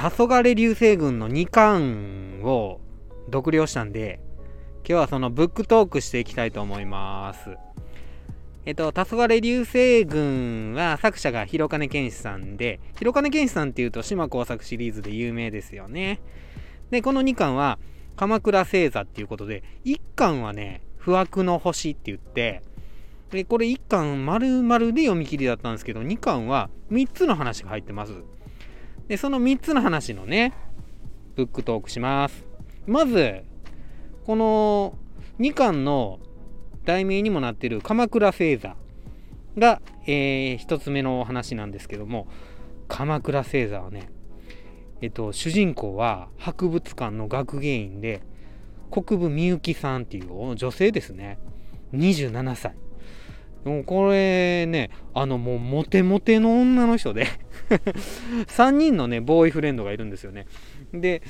黄昏流星群の2巻を読了したんで、今日はそのブックトークしていきたいと思います。えっと、黄昏流星群は作者が広金健志さんで、広金健志さんっていうと島工作シリーズで有名ですよね。で、この2巻は鎌倉星座っていうことで、1巻はね、不惑の星って言って、で、これ1巻丸々で読み切りだったんですけど、2巻は3つの話が入ってます。で、その3つの話のね、ブックトークします。まず、この2巻の題名にもなっている鎌倉星座が、えー、1つ目のお話なんですけども、鎌倉星座はね、えっと、主人公は博物館の学芸員で、国分みゆきさんっていう女性ですね。27歳。これね、あのもうモテモテの女の人で 3人のね、ボーイフレンドがいるんですよね。で、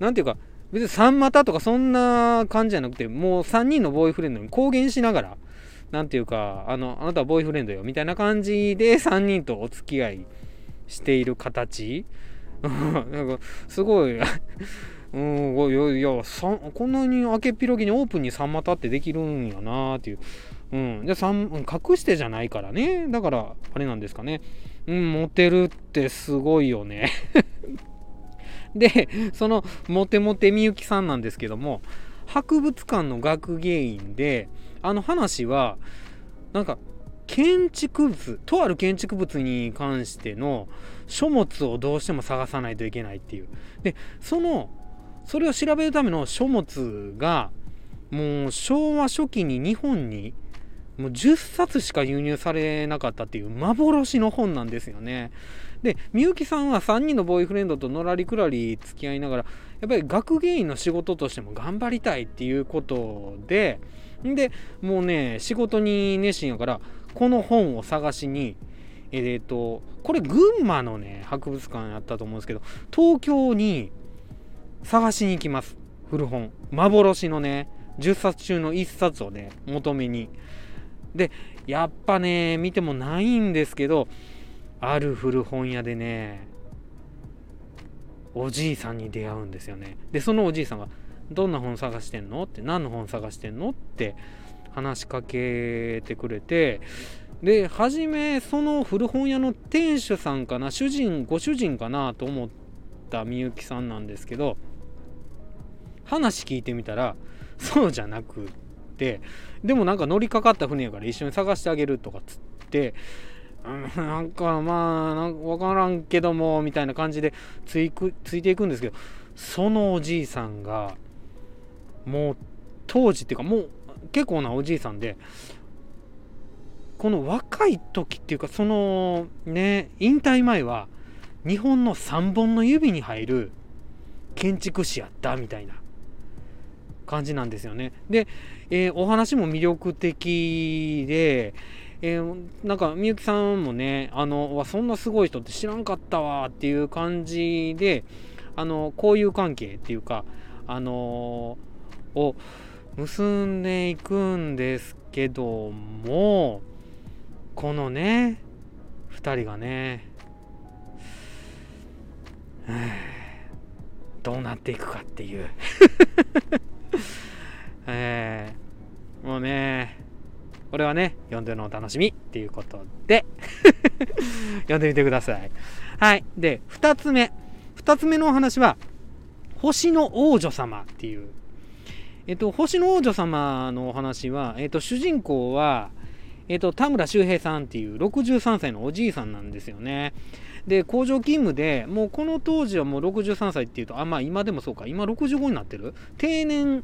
なんていうか、別に3股とかそんな感じじゃなくて、もう3人のボーイフレンドに公言しながら、なんていうか、あの、あなたはボーイフレンドよ、みたいな感じで3人とお付き合いしている形。なんか、すごい うん、いや、いやこんなに明けっぴろぎにオープンに3股ってできるんやなーっていう。うん。で、隠してじゃないからね。だから、あれなんですかね。うん、モテるってすごいよね で、そのモテモテみゆきさんなんですけども、博物館の学芸員で、あの話は、なんか、建築物、とある建築物に関しての書物をどうしても探さないといけないっていう。で、その、それを調べるための書物が、もう昭和初期に日本にもう10冊しか輸入されなかったっていう幻の本なんですよね。で、みゆきさんは3人のボーイフレンドとのらりくらり付き合いながら、やっぱり学芸員の仕事としても頑張りたいっていうことで、で、もうね、仕事に熱心やから、この本を探しに、えっ、ー、と、これ群馬のね、博物館やったと思うんですけど、東京に探しに行きます。古本。幻のね、10冊中の1冊をね、求めに。で、やっぱね、見てもないんですけど、ある古本屋でね、おじいさんに出会うんですよね。で、そのおじいさんが、どんな本探してんの？って、何の本探してんの？って話しかけてくれて、で、初め、その古本屋の店主さんかな、主人、ご主人かなと思ったみゆきさんなんですけど、話聞いてみたら、そうじゃなくってでもなんか乗りかかった船やから一緒に探してあげるとかつってうんなんかまあなんか分からんけどもみたいな感じでついくついていくんですけどそのおじいさんがもう当時っていうかもう結構なおじいさんでこの若い時っていうかそのね引退前は日本の3本の指に入る建築士やったみたいな。感じなんですよね。で、えー、お話も魅力的で、えー、なんかみゆきさんもね、あの、わ、そんなすごい人って知らんかったわっていう感じで、あの、交友関係っていうか、あのー、を結んでいくんですけども、このね、2人がね、どうなっていくかっていうえー、もうね、これはね、読んでるのお楽しみっていうことで 読んでみてください。はい。で、2つ目。2つ目のお話は、星の王女様っていう。えっと、星の王女様のお話は、えっと、主人公は、えっと、田村周平さんっていう63歳のおじいさんなんですよね。で、工場勤務で、もうこの当時はもう63歳っていうと、あ、まあ今でもそうか、今65になってる？定年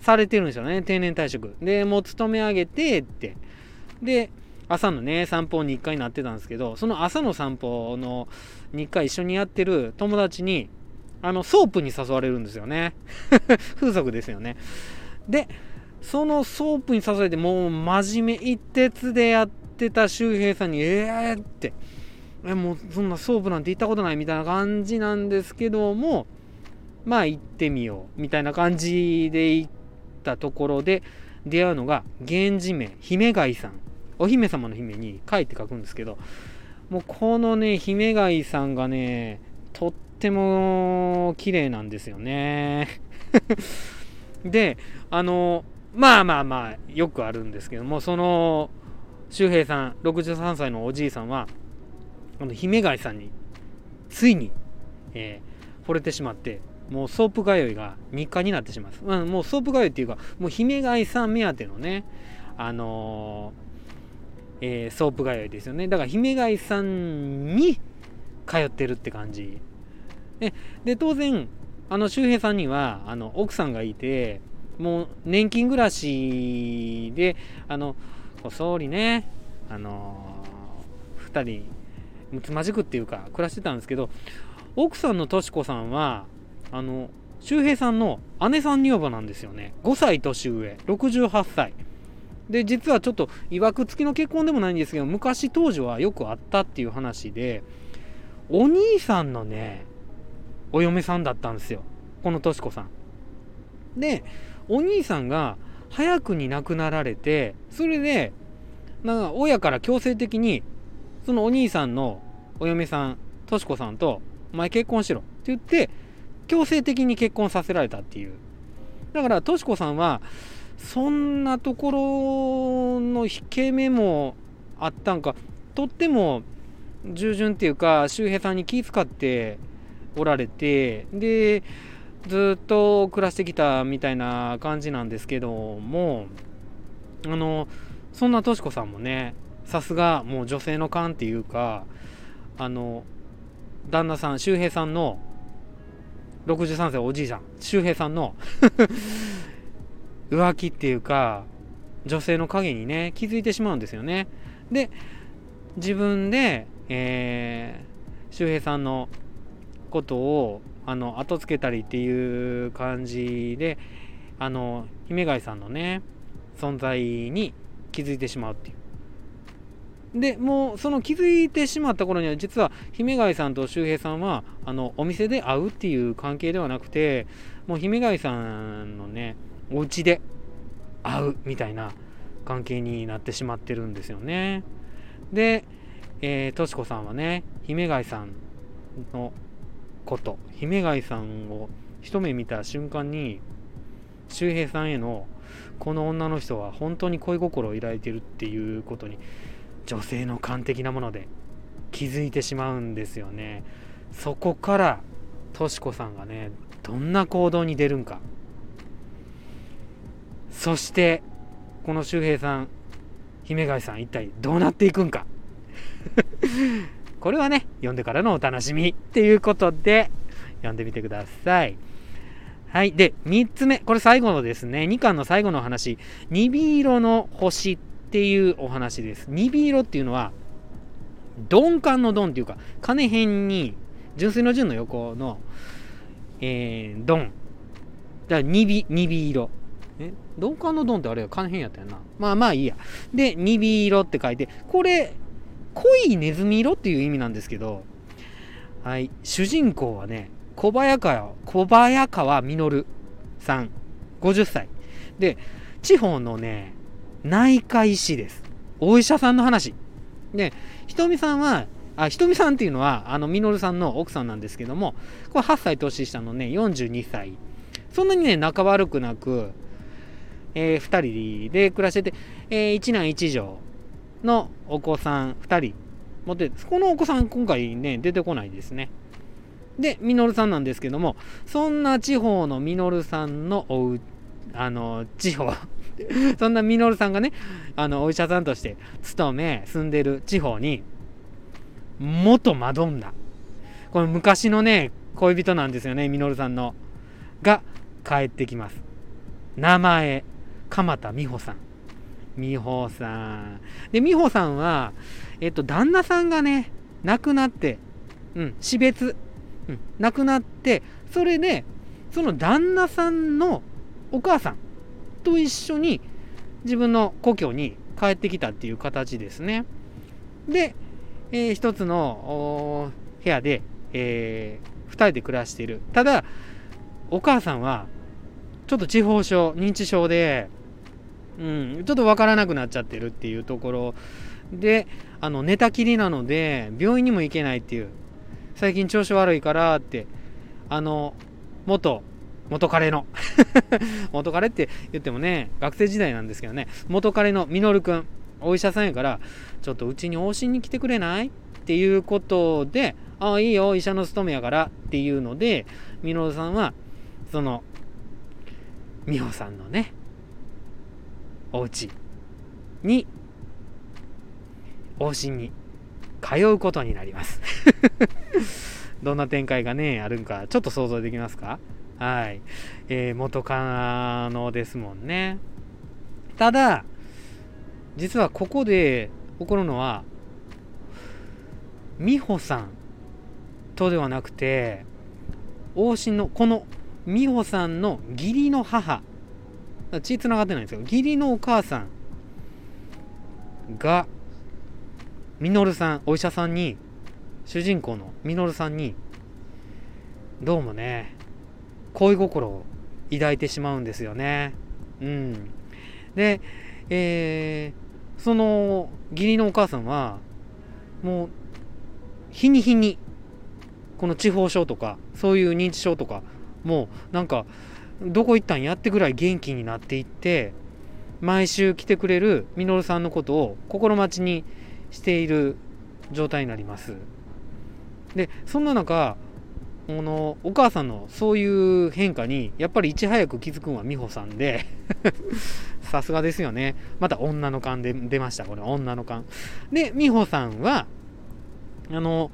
されてるんですよね、定年退職。で、もう勤め上げてって。で、朝のね、散歩日課になってたんですけど、その朝の散歩の日課一緒にやってる友達に、あの、ソープに誘われるんですよね。風俗ですよね。で、そのソープに誘われて、もう真面目一徹でやってた周平さんに、えーって、え、もうそんなソープなんて行ったことないみたいな感じなんですけども、まあ行ってみようみたいな感じで行ったところで出会うのが源氏名姫貝さん。お姫様の姫に「貝」って書くんですけどもうこのね姫貝さんがねとっても綺麗なんですよね。であのまあまあまあよくあるんですけどもその周平さん63歳のおじいさんはあの姫貝さんについに、えー、惚れてしまってもうソープ通いが日課になってしまう、うん、もうソープ通いっていうかもう姫貝さん目当てのねあのー、えー、ソープ通いですよね。だから姫貝さんに通ってるって感じ。でで当然あの周平さんにはあの奥さんがいてもう年金暮らしであの総理ねあのー、2人むつまじくっていうか暮らしてたんですけど奥さんのとし子さんはあの周平さんの姉さん女房なんですよね。5歳年上。68歳。で実はちょっといわくつきの結婚でもないんですけど昔当時はよくあったっていう話でお兄さんのねお嫁さんだったんですよ。このとし子さん。でお兄さんが早くに亡くなられてそれでなんか親から強制的にそのお兄さんのお嫁さんとし子さんと「お前結婚しろ」って言って強制的に結婚させられたっていう。だからとし子さんはそんなところの引け目もあったんか。とっても従順っていうか周平さんに気遣っておられてでずっと暮らしてきたみたいな感じなんですけどもあのそんなとし子さんもねさすがもう女性の勘っていうかあの旦那さん周平さんの63歳おじいさん周平さんの 浮気っていうか女性の影にね気づいてしまうんですよね。で自分で、えー、周平さんのことをあの後付けたりっていう感じであの姫貝さんのね存在に気づいてしまうっていう。でもうその気づいてしまった頃には実は姫貝さんと周平さんはあのお店で会うっていう関係ではなくてもう姫貝さんのねお家で会うみたいな関係になってしまってるんですよね。でえー、とし子さんはね姫貝さんのこと姫貝さんを一目見た瞬間に周平さんへのこの女の人は本当に恋心を抱いてるっていうことに女性の感的なもので気づいてしまうんですよねそこからとし子さんがねどんな行動に出るんかそしてこの周平さん姫貝さん一体どうなっていくんか これはね読んでからのお楽しみっていうことで読んでみてくださいはい。で、3つ目。これ最後のですね。2巻の最後の話。ニビ色の星っていうお話です。ニビ色っていうのは、鈍感のドンっていうか、金辺に、純粋の純の横の、えー、ドン。だからニビ、ニビ色。え？鈍感のドンってあれ金辺やったよな。まあまあいいや。で、ニビ色って書いて、これ、濃いネズミ色っていう意味なんですけど、はい、主人公はね、小早川、小早川実さん、50歳。で、地方のね、内科医師です。お医者さんの話。で、ひとみさんは、あ、ひとみさんっていうのは、あの、みのるさんの奥さんなんですけども、これ8歳年下のね、42歳。そんなにね、仲悪くなく、えー、2人で暮らしてて、えー、一男一女のお子さん2人持ってそ、このお子さん今回ね、出てこないですね。で、みのるさんなんですけども、そんな地方のみのるさんのおう、あの、地方そんなミノルさんがね、あの、お医者さんとして勤め、住んでる地方に、元マドンナ。この昔のね、恋人なんですよね、ミノルさんの。が、帰ってきます。名前、鎌田美穂さん。美穂さん。で、美穂さんは、えっと、旦那さんがね、亡くなって、うん、死別、うん、亡くなって、それで、その旦那さんのお母さんと一緒に自分の故郷に帰ってきたっていう形ですね。で、えー、一つの部屋で、えー、2人で暮らしている。ただ、お母さんはちょっと地方症、認知症で、うん、ちょっとわからなくなっちゃってるっていうところで、あの寝たきりなので、病院にも行けないっていう、最近調子悪いからってあの元元彼の 元彼って言ってもね学生時代なんですけどね元彼のみのるくんお医者さんやからちょっとうちに往診に来てくれない？っていうことでああいいよ医者の務めやからっていうのでみのるさんはその美穂さんのねお家に往診に通うことになります。どんな展開がねあるんかちょっと想像できますか？はい、えー、元カノですもんね。ただ実はここで起こるのは美穂さんとではなくて往診のこの美穂さんの義理の母血つながってないんですよ。義理のお母さんがみのるさんお医者さんに主人公のみのるさんにどうもね恋心を抱いてしまうんですよね。うん。でえー、その義理のお母さんはもう日に日にこの地方症とかそういう認知症とかもうなんかどこ行ったんやってぐらい元気になっていって毎週来てくれるみのるさんのことを心待ちにしている状態になります。でそんな中このお母さんのそういう変化にやっぱりいち早く気づくのは美穂さんで さすがですよね。また女の勘で出ましたこれ女の勘。で美穂さんはあの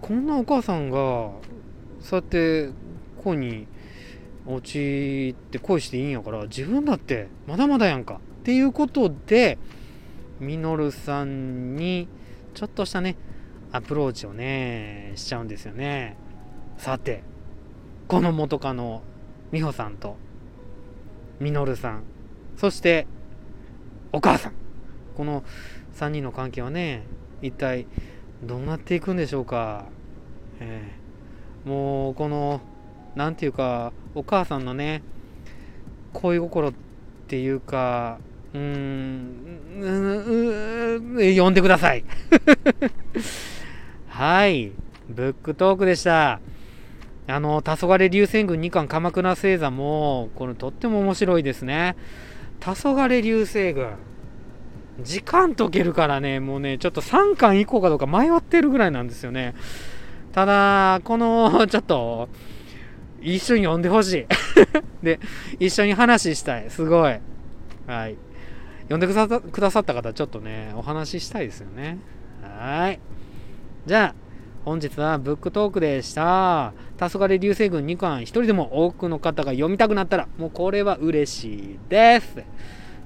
こんなお母さんがそうやって恋に落ちて恋していいんやから自分だってまだまだやんか。っていうことでミノルさんにちょっとしたねアプローチをねしちゃうんですよね。さてこの元カノ美穂さんとミノルさんそしてお母さん。この3人の関係はね一体どうなっていくんでしょうか、えー、もうこの何て言うかお母さんのね恋心っていうかうーん読んでください。はい。ブックトークでした。あの黄昏流星群2巻鎌倉星座もこれとっても面白いですね黄昏流星群時間解けるからね、もうね、ちょっと3巻以降かどうか迷ってるぐらいなんですよね。ただ、この、ちょっと、一緒に読んでほしい。で、一緒に話したい。すごい。はい。読んでくださくださった方、ちょっとね、お話ししたいですよね。はい。じゃあ、本日はブックトークでした。黄昏流星群2巻、一人でも多くの方が読みたくなったら、もうこれは嬉しいです。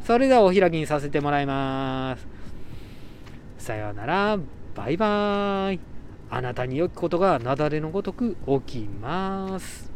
それではお開きにさせてもらいます。さようなら、バイバーイ。あなたに良きことが雪崩のごとく起きます。